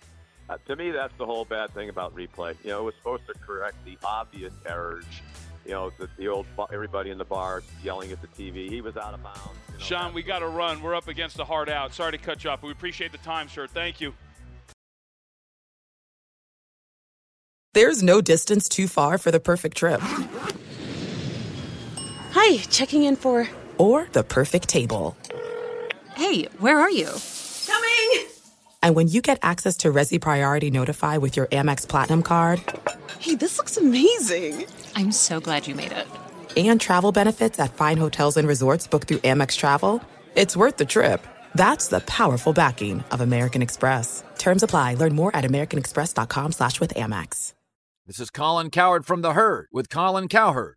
Uh, to me, that's the whole bad thing about replay. You know, it was supposed to correct the obvious errors you know, the, the old everybody in the bar yelling at the TV. He was out of bounds. You know, Sean, we got to run. We're up against the hard out. Sorry to cut you off, but we appreciate the time, sir. Thank you. There's no distance too far for the perfect trip. Hi, checking in for. Or the perfect table. Hey, where are you? Coming! And when you get access to Resy Priority Notify with your Amex Platinum card. Hey, this looks amazing! I'm so glad you made it. And travel benefits at fine hotels and resorts booked through Amex Travel. It's worth the trip. That's the powerful backing of American Express. Terms apply. Learn more at americanexpress.com slash with Amex. This is Colin Cowherd from The Herd with Colin Cowherd.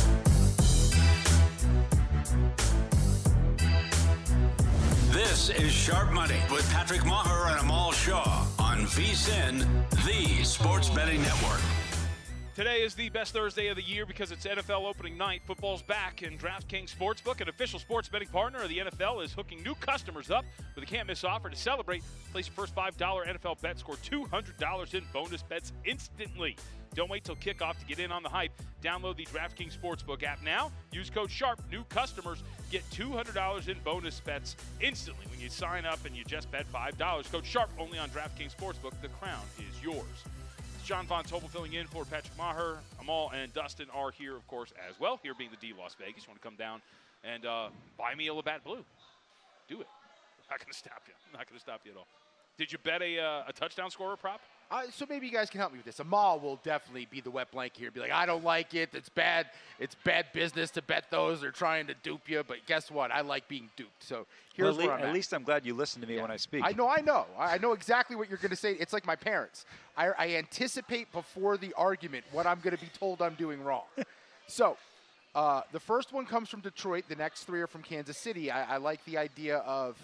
This is Sharp Money with Patrick Maher and Amal Shah on VSIN, the Sports Betting Network. Today is the best Thursday of the year because it's NFL opening night. Football's back, and DraftKings Sportsbook, an official sports betting partner of the NFL, is hooking new customers up with a can't miss offer to celebrate. Place your first $5 NFL bet, score $200 in bonus bets instantly. Don't wait till kickoff to get in on the hype. Download the DraftKings Sportsbook app now. Use code SHARP. New customers get $200 in bonus bets instantly when you sign up and you just bet $5. Code SHARP only on DraftKings Sportsbook. The crown is yours. It's John Von Tobel filling in for Patrick Maher. Amal and Dustin are here, of course, as well. Here being the D Las Vegas. You want to come down and uh, buy me a Labatt Blue? Do it. I'm not going to stop you. I'm not going to stop you at all. Did you bet a, uh, a touchdown scorer prop? Uh, so maybe you guys can help me with this. Amal will definitely be the wet blanket here. Be like, I don't like it. It's bad. It's bad business to bet those. They're trying to dupe you. But guess what? I like being duped. So here's Well, where at, I'm at at. least I'm glad you listen to me when I speak. I know, I know. I I know exactly what you're going to say. It's like my parents. I, I anticipate before the argument what I'm going to be told I'm doing wrong. so, uh, the first one comes from Detroit. The next three are from Kansas City. I, I like the idea of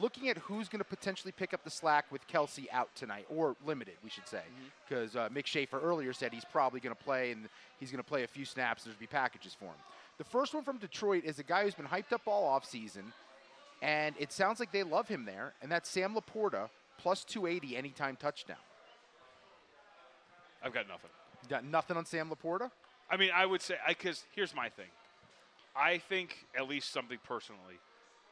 looking at who's going to potentially pick up the slack with Kelce out tonight, or limited, we should say, because uh, Mick Schaefer earlier said he's probably going to play and he's going to play a few snaps. There's be packages for him. The first one from Detroit is a guy who's been hyped up all offseason, and it sounds like they love him there, and that's Sam LaPorta, plus 280 anytime touchdown. I've got nothing. You got nothing on Sam LaPorta? I mean, I would say because here's my thing. I think at least something personally.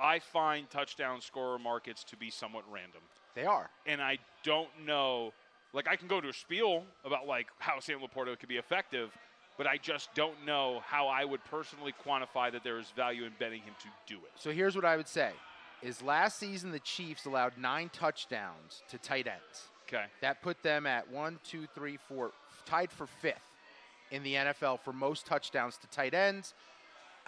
I find touchdown scorer markets to be somewhat random, They are. and I don't know. Like I can go to a spiel about like how Sam LaPorta could be effective, but I just don't know how I would personally quantify that there is value in betting him to do it. So here's what I would say: is last season the Chiefs allowed nine touchdowns to tight ends. Okay. That put them at one, two, three, four, tied for fifth in the NFL for most touchdowns to tight ends.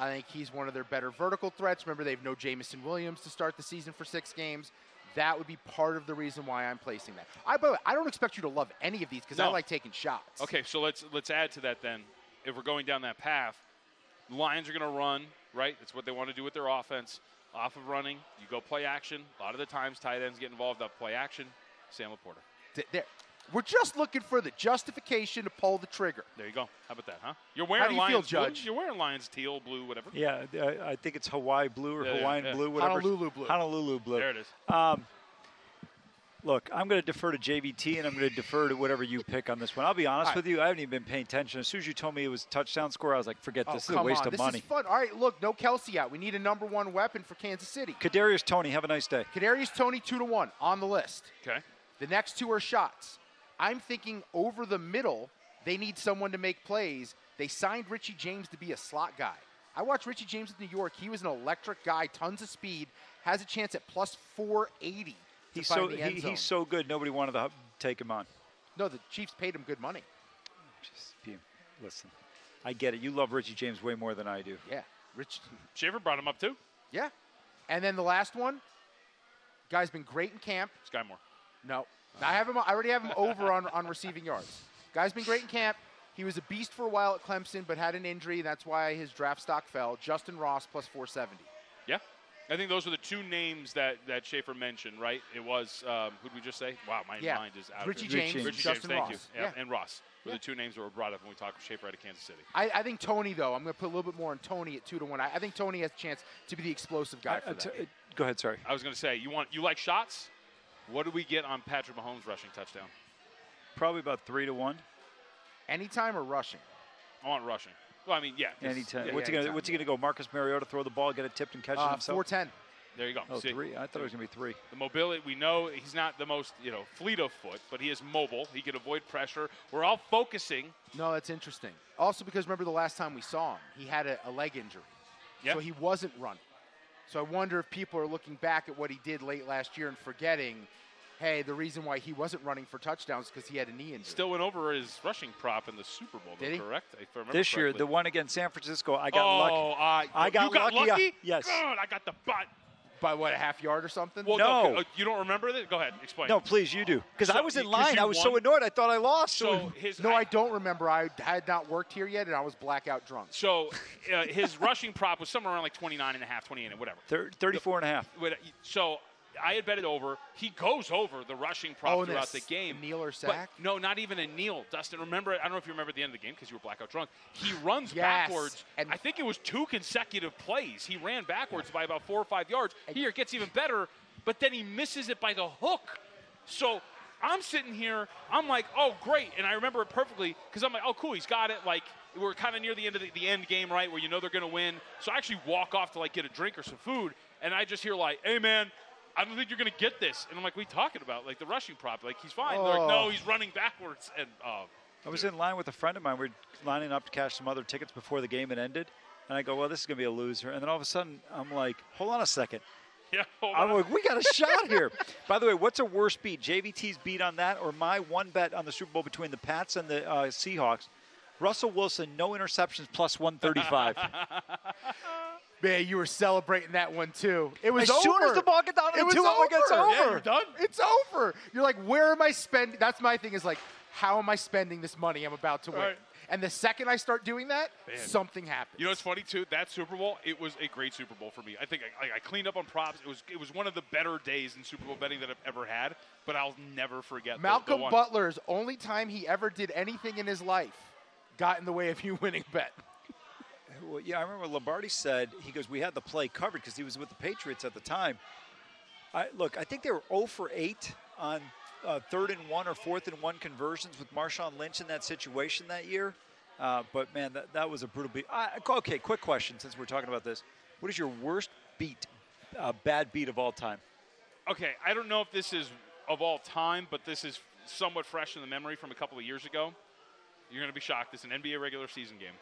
I think he's one of their better vertical threats. Remember, they have no Jameson Williams to start the season for six games. That would be part of the reason why I'm placing that. I, by the way, I don't expect you to love any of these because I like taking shots. Okay, so let's let's add to that then. If we're going down that path, the Lions are going to run, right? That's what they want to do with their offense. Off of running, you go play action. A lot of the times, tight ends get involved up play action. Sam LaPorta. Th- there- We're just looking for the justification to pull the trigger. There you go. How about that, huh? You're wearing How do you feel, Lions blue. Judge? You're wearing Lions teal, blue, whatever. Yeah, I, I think it's Hawaii blue or Yeah, yeah, Hawaiian yeah. blue, whatever. Honolulu blue. Honolulu blue. There it is. Um, look, I'm going to defer to JVT and I'm going to defer to whatever you pick on this one. I'll be honest All right. with you, I haven't even been paying attention. As soon as you told me it was touchdown score, I was like, forget Oh, this. This is a come waste on. of this money. is fun. All right, look, no Kelce out. We need a number one weapon for Kansas City. Kadarius Toney, have a nice day. Kadarius Toney two to one on the list. Okay. The next two are shots. I'm thinking over the middle, they need someone to make plays. They signed Richie James to be a slot guy. I watched Richie James in New York. He was an electric guy, tons of speed, has a chance at plus 480 He's so he, he's so good. Nobody wanted to take him on. no, the Chiefs paid him good money. Just be, listen, I get it. You love Richie James way more than I do. Yeah, Rich. Shaver brought him up too. Yeah, and then the last one, guy's been great in camp. Skyy Moore. No, I have him. I already have him over on, on receiving yards. Guy's been great in camp. He was a beast for a while at Clemson, but had an injury. That's why his draft stock fell. Justin Ross plus 470. Yeah. I think those were the two names that, that Schaefer mentioned, right? It was, um, who did we just say? Wow, my Yeah. mind is out. Richie of it. James, Richie Justin James, thank Ross. you. Yeah, Yeah. And Ross were Yeah. the two names that were brought up when we talked with Schaefer out of Kansas City. I, I think Toney, though, I'm going to put a little bit more on Toney at two to one. I, I think Toney has a chance to be the explosive guy I- for I that. t- go ahead, sorry. I was going to say, you want you like shots? What do we get on Patrick Mahomes rushing touchdown? Probably about three to one. Anytime or rushing? I want rushing. Well, I mean, yeah. this- Anytime. yeah, what's yeah, he gonna What's he gonna go? Marcus Mariota throw the ball, get it tipped, and catch it Uh, himself? 410. There you go. Oh, See? three. I thought it was gonna be three. The mobility, we know he's not the most, you know, fleet of foot, but he is mobile. He can avoid pressure. We're all focusing. No, that's interesting. Also, because remember the last time we saw him, he had a, a leg injury. Yeah. So he wasn't running. So I wonder if people are looking back at what he did late last year and forgetting, hey, the reason why he wasn't running for touchdowns because he had a knee injury. Still went over his rushing prop in the Super Bowl, though, Did he? correct? If I remember This year, the one against San Francisco, I got oh, lucky. Uh, I got you got lucky. lucky. Yes. God, I got the butt. By what, a half yard or something? Well, No. uh, you don't remember that? Go ahead, explain. No, please, you do. Because So- I was in line. I was so annoyed. I thought I lost. So his no, I don't remember. I had not worked here yet, and I was blackout drunk. So uh, his rushing prop was somewhere around like 29 and a half, 28 and whatever. Thir- 34 and a half. So I had bet it over. He goes over the rushing prop Oh, throughout the game. kneel or But sack? no, not even a kneel. Dustin, remember? I don't know if you remember at the end of the game because you were blackout drunk. He runs Yes, backwards. and- I think it was two consecutive plays. He ran backwards by about four or five yards. Here it gets even better, but then he misses it by the hook. So I'm sitting here. I'm like, oh great, and I remember it perfectly because I'm like, oh cool, he's got it. Like we're kind of near the end of the, the end game, right, where you know they're going to win. So I actually walk off to like get a drink or some food, and I just hear like, hey man. I don't think you're going to get this. And I'm like, what are you talking about? Like the rushing prop. Like, he's fine. They're like, no, Oh. he's running backwards. And, uh, I was in line with a friend of mine. We're lining up to cash some other tickets before the game had ended. And I go, well, this is going to be a loser. And then all of a sudden, I'm like, hold on a second. yeah, I'm on. like, we got a shot here. By the way, what's a worse beat? JVT's beat on that or my one bet on the Super Bowl between the Pats and the uh, Seahawks? Russell Wilson, no interceptions, plus 135. Man, you were celebrating that one too. It was As over. soon as the ball gets down to it the was two, over. it gets Yeah, over. you're done. It's over. You're like, where am I spending? That's my thing. Is like, how am I spending this money I'm about to win? Right. And the second I start doing that, Man. something happens. You know, it's funny too. That Super Bowl, it was a great Super Bowl for me. I think I, I cleaned up on props. It was it was one of the better days in Super Bowl betting that I've ever had. But I'll never forget. the- the Malcolm one. Butler's only time he ever did anything in his life got in the way of you winning a bet. Well, yeah, I remember Lombardi said he goes, "We had the play covered because he was with the Patriots at the time." I look, I think they were 0 for 8 on uh, third and one or fourth and one conversions with Marshawn Lynch in that situation that year. Uh, but man, that, that was a brutal beat. I, okay, quick question since we're talking about this: What is your worst beat, uh, bad beat of all time? Okay, I don't know if this is of all time, but this is somewhat fresh in the memory from a couple of years ago. You're going to be shocked. It's an NBA regular season game.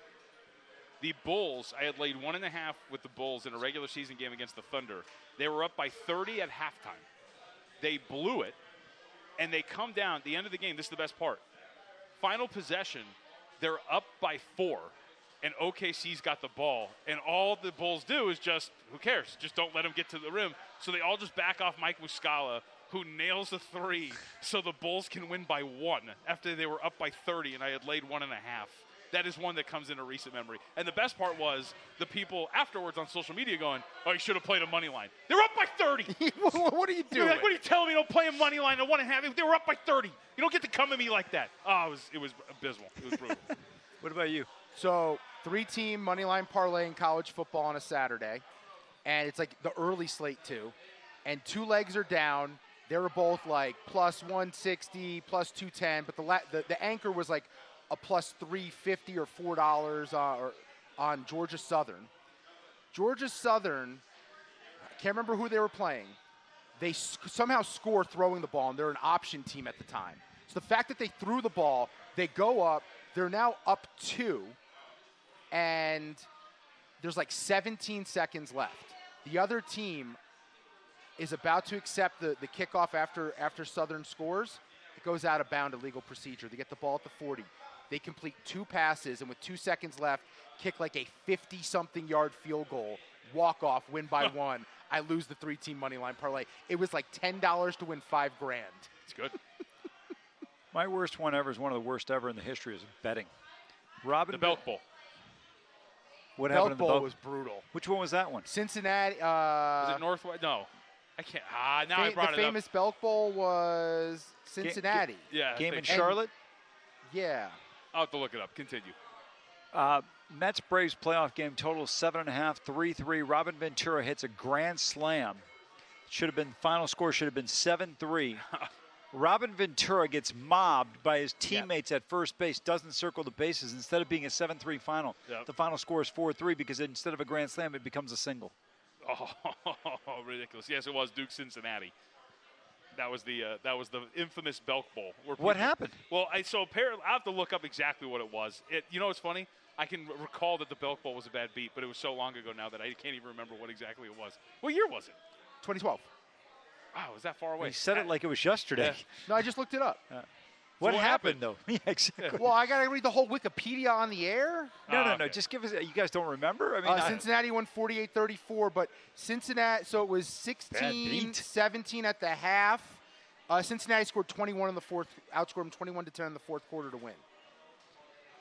The Bulls, I had laid one and a half with the Bulls in a regular season game against the Thunder. They were up by 30 at halftime. They blew it, and they come down at the end of the game. This is the best part. Final possession, they're up by four, and OKC's got the ball, and all the Bulls do is just, who cares? Just don't let them get to the rim. So they all just back off Mike Muscala, who nails the three, so the Bulls can win by one after they were up by 30, and I had laid one and a half. That is one that comes into recent memory. And the best part was the people afterwards on social media going, "Oh, you should have played a money line. They're up by 30. what are you doing? like, what are you telling me? Don't play a money line. I want to have it. They were up by 30. You don't get to come at me like that. Oh, it was it was abysmal. It was brutal. What about you? So three team money line parlay in college football on a Saturday, and it's like the early slate too, and two legs are down. They were both like plus 160, plus 210, but the la- the, the anchor was like a plus 350 or four dollars uh, on Georgia Southern. Georgia Southern, I can't remember who they were playing. They s- somehow score throwing the ball, and they're an option team at the time. So the fact that they threw the ball, they go up. They're now up two, and there's like 17 seconds left. The other team is about to accept the, the kickoff after after Southern scores. It goes out of bound, illegal procedure. They get the ball at the 40. They complete two passes, and with two seconds left, kick like a 50 something yard field goal, walk off, win by one. I lose the three team money line parlay. It was like $10 to win five grand. It's good. My worst one ever is one of the worst ever in the history of betting. Robin The Belk Bowl. What Belk happened in the Bowl Belk? was brutal. Which one was that one? Cincinnati. Uh, Was it Northwest? No, I can't. Ah, now I fa- brought the it famous Belk Bowl was Cincinnati. up. Yeah, Game in think- Charlotte. Yeah. I'll have to look it up. Continue. Uh, Mets Braves playoff game total seven and a half, three three. Robin Ventura hits a grand slam. Should have been final score should have been seven three. Robin Ventura gets mobbed by his teammates at first base, doesn't circle the bases. Instead of being a 7 3 final, Yep. the final score is 4 3 because instead of a grand slam, it becomes a single. Oh, ridiculous! Yes, it was Duke Cincinnati. That was the uh, that was the infamous Belk Bowl. where What people- happened? Well, I so apparently I have to look up exactly what it was. It you know what's funny? I can recall that the Belk Bowl was a bad beat, but it was so long ago now that I can't even remember what exactly it was. What year was it? 2012. Wow, was that far away? He said it like it was yesterday. Yeah. No, I just looked it up. What, what happened, happened? though? yeah, exactly. Well, I got to read the whole Wikipedia on the air. no, Oh, no, no. okay. Just give us. You guys don't remember? I mean, Uh, I- Cincinnati won 48-34, but Cincinnati, so it was 16-17 at the half. Uh, Cincinnati scored 21 in the fourth, outscored them 21 to 10 in the fourth quarter to win.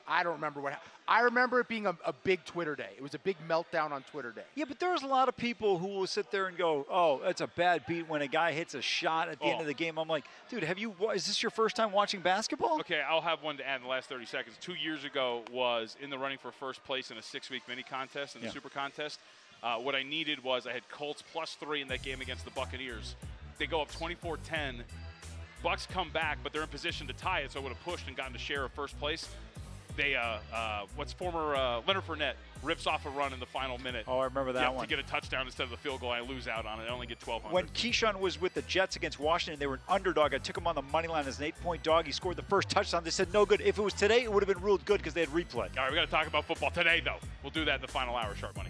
I don't remember what. hap- I remember it being a, a big Twitter day. It was a big meltdown on Twitter day. Yeah, but there's a lot of people who will sit there and go, "Oh, that's a bad beat when a guy hits a shot at the end Oh. of the game." I'm like, "Dude, have you? Is this your first time watching basketball?" Okay, I'll have one to add in the last 30 seconds. Two years ago was in the running for first place in a six-week mini contest in the Yeah. Super Contest. Uh, what I needed was I had Colts plus three in that game against the Buccaneers. They go up 24-10. Bucs come back, but they're in position to tie it, so I would have pushed and gotten to share of first place. They, uh, uh, what's former uh, Leonard Fournette rips off a run in the final minute. Oh, I remember that Yep, one. To get a touchdown instead of the field goal, I lose out on it. I only get 1,200. When Keyshawn was with the Jets against Washington, they were an underdog. I took him on the money line as an eight-point dog. He scored the first touchdown. They said no good. If it was today, it would have been ruled good because they had replay. All right, we got to talk about football today, though. We'll do that in the final hour. Sharp money.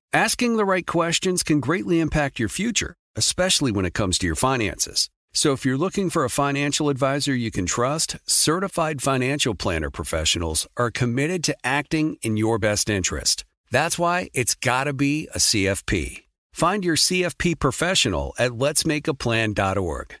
Asking the right questions can greatly impact your future, especially when it comes to your finances. So if you're looking for a financial advisor you can trust, certified financial planner professionals are committed to acting in your best interest. That's why it's got to be a CFP. Find your CFP professional at letsmakeaplan.org.